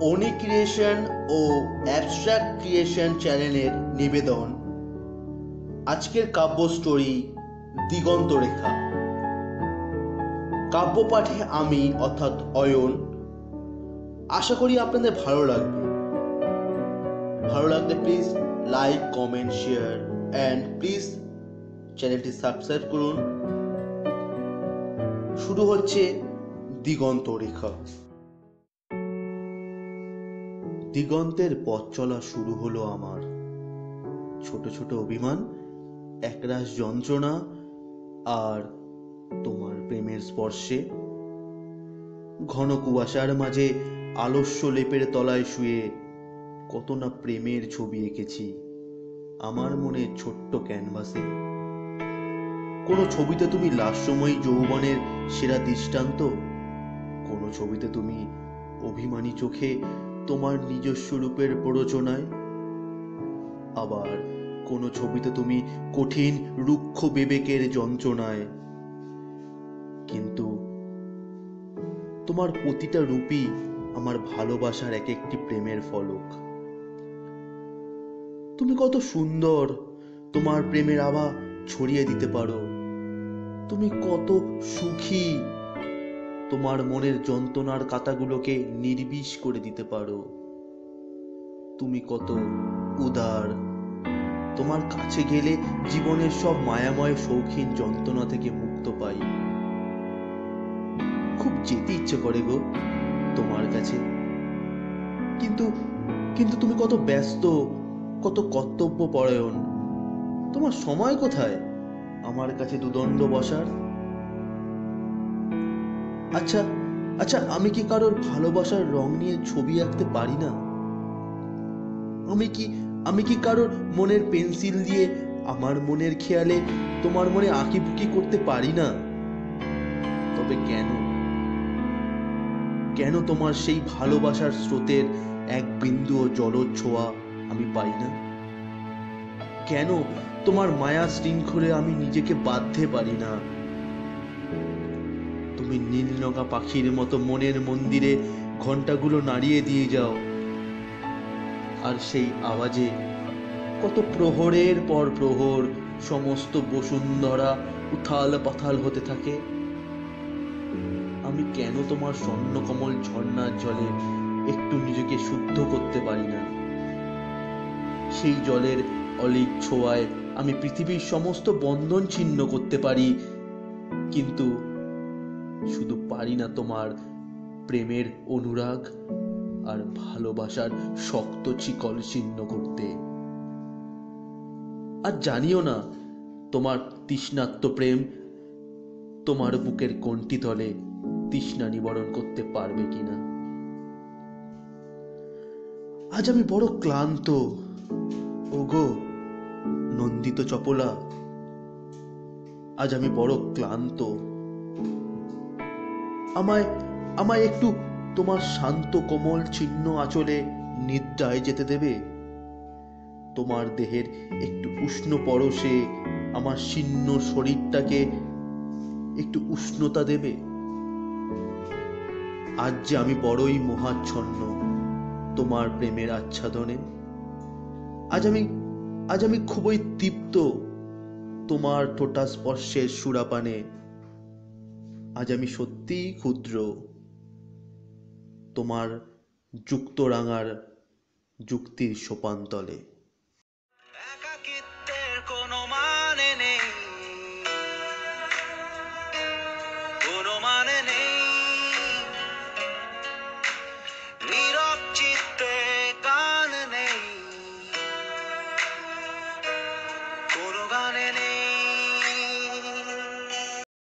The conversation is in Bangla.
অনি ক্রিয়েশন ও অ্যাবস্ট্রাক্ট ক্রিয়েশন চ্যানেলের নিবেদন। আজকের কাব্য স্টোরি দিগন্ত রেখা। কাব্য পাঠে আমি, অর্থাৎ অয়ন, আশা করি আপনাদের ভালো লাগবে। ভালো লাগলে please like comment share and please চ্যানেলটি সাবস্ক্রাইব করুন। শুরু হচ্ছে দিগন্ত রেখা। দিগন্তের পথ চলা শুরু হলো আমার। ছোট ছোট অভিমান, একরাশ যন্ত্রণা আর তোমার প্রেমের স্পর্শে। ঘন কুয়াশার মাঝে আলস্য লেপের তলায় শুয়ে কত না প্রেমের ছবি এঁকেছি আমার মনে ছোট্ট ক্যানভাসে। কোনো ছবিতে তুমি লাস্যময়ী যৌবনের সেরা দৃষ্টান্ত, কোনো ছবিতে তুমি অভিমানী চোখে তোমার নিজস্ব রূপের প্ররোচনায়। আবার কোনো ছবিতে তুমি কঠিন রুক্ষ বিবেকের যন্ত্রণায়। কিন্তু তোমার প্রতিটা রূপই আমার ভালোবাসার এক একটি প্রেমের ফলক। তুমি কত সুন্দর তোমার প্রেমের আভা ছড়িয়ে দিতে পারো। তুমি কত সুখী তোমার মনের যন্ত্রণার কাতাগুলোকে নির্বিষ করে দিতে পারো। তুমি কত উদার। তোমার কাছে গেলে জীবনের সব মায়াময় শৌখিন যন্ত্রণা থেকে মুক্ত পাই। খুব যেতে ইচ্ছে করে গো তোমার কাছে। কিন্তু কিন্তু তুমি কত ব্যস্ত, কত কর্তব্য পরায়ণ তোমার সময় কোথায়? আমার কাছে দুদণ্ড বসার। আচ্ছা আচ্ছা আমি কি কারোর ভালোবাসার রং নিয়ে ছবি আঁকতে পারি না? আমি কি আমি কি কারোর মনের পেন্সিল দিয়ে আমার মনের খেয়ালে তোমার মনে আঁকিবুকি করতে পারি না? তবে কেন? কেন তোমার সেই ভালোবাসার স্রোতের এক বিন্দুও জলজ ছোঁয়া আমি পাই না? কেন তোমার মায়া শৃঙ্খলে আমি নিজেকে বাঁধতে পারি না? তুমি নীলনগা পাখির মতো মনের মন্দিরে ঘন্টাগুলো নাড়িয়ে দিয়ে যাও। আর সেই আওয়াজে কত প্রহরের পর প্রহর সমস্ত বসুন্ধরা উথাল পাথাল হতে থাকে। আমি কেন তোমার স্বর্ণকমল ঝর্ণার জলে একটু নিজেকে শুদ্ধ করতে পারি না? সেই জলের অলিক ছোঁয়ায় আমি পৃথিবীর সমস্ত বন্ধন ছিন্ন করতে পারি, কিন্তু শুধু পারি না তোমার প্রেমের অনুরাগ আর ভালোবাসার শক্ত চিকল ছিন্ন করতে। আর জানিও না, তোমার তৃষ্ণাত্ম প্রেম তোমার বুকের কণ্ঠি তলে তৃষ্ণা নিবারণ করতে পারবে কিনা। আজ আমি বড় ক্লান্ত। ওগো, নন্দিত চপলা, আজ আমি বড় ক্লান্ত। আমায় আমায় একটু তোমার শান্ত কোমল ছিন্ন আঁচলে নিদ্রায় যেতে দেবে? তোমার দেহের একটু উষ্ণ পরশে আমার শীর্ণ শরীরটাকে একটু উষ্ণতা দেবে? আজ যে আমি বড়ই মহাচ্ছন্ন তোমার প্রেমের আচ্ছাদনে, আজ আমি আজ আমি খুবই তৃপ্ত তোমার টোটা স্পর্শের সুরাপানে আজ আমি সত্যিই ক্ষুদ্র। তোমার যুক্তরাঙার যুক্তির সোপানতলে।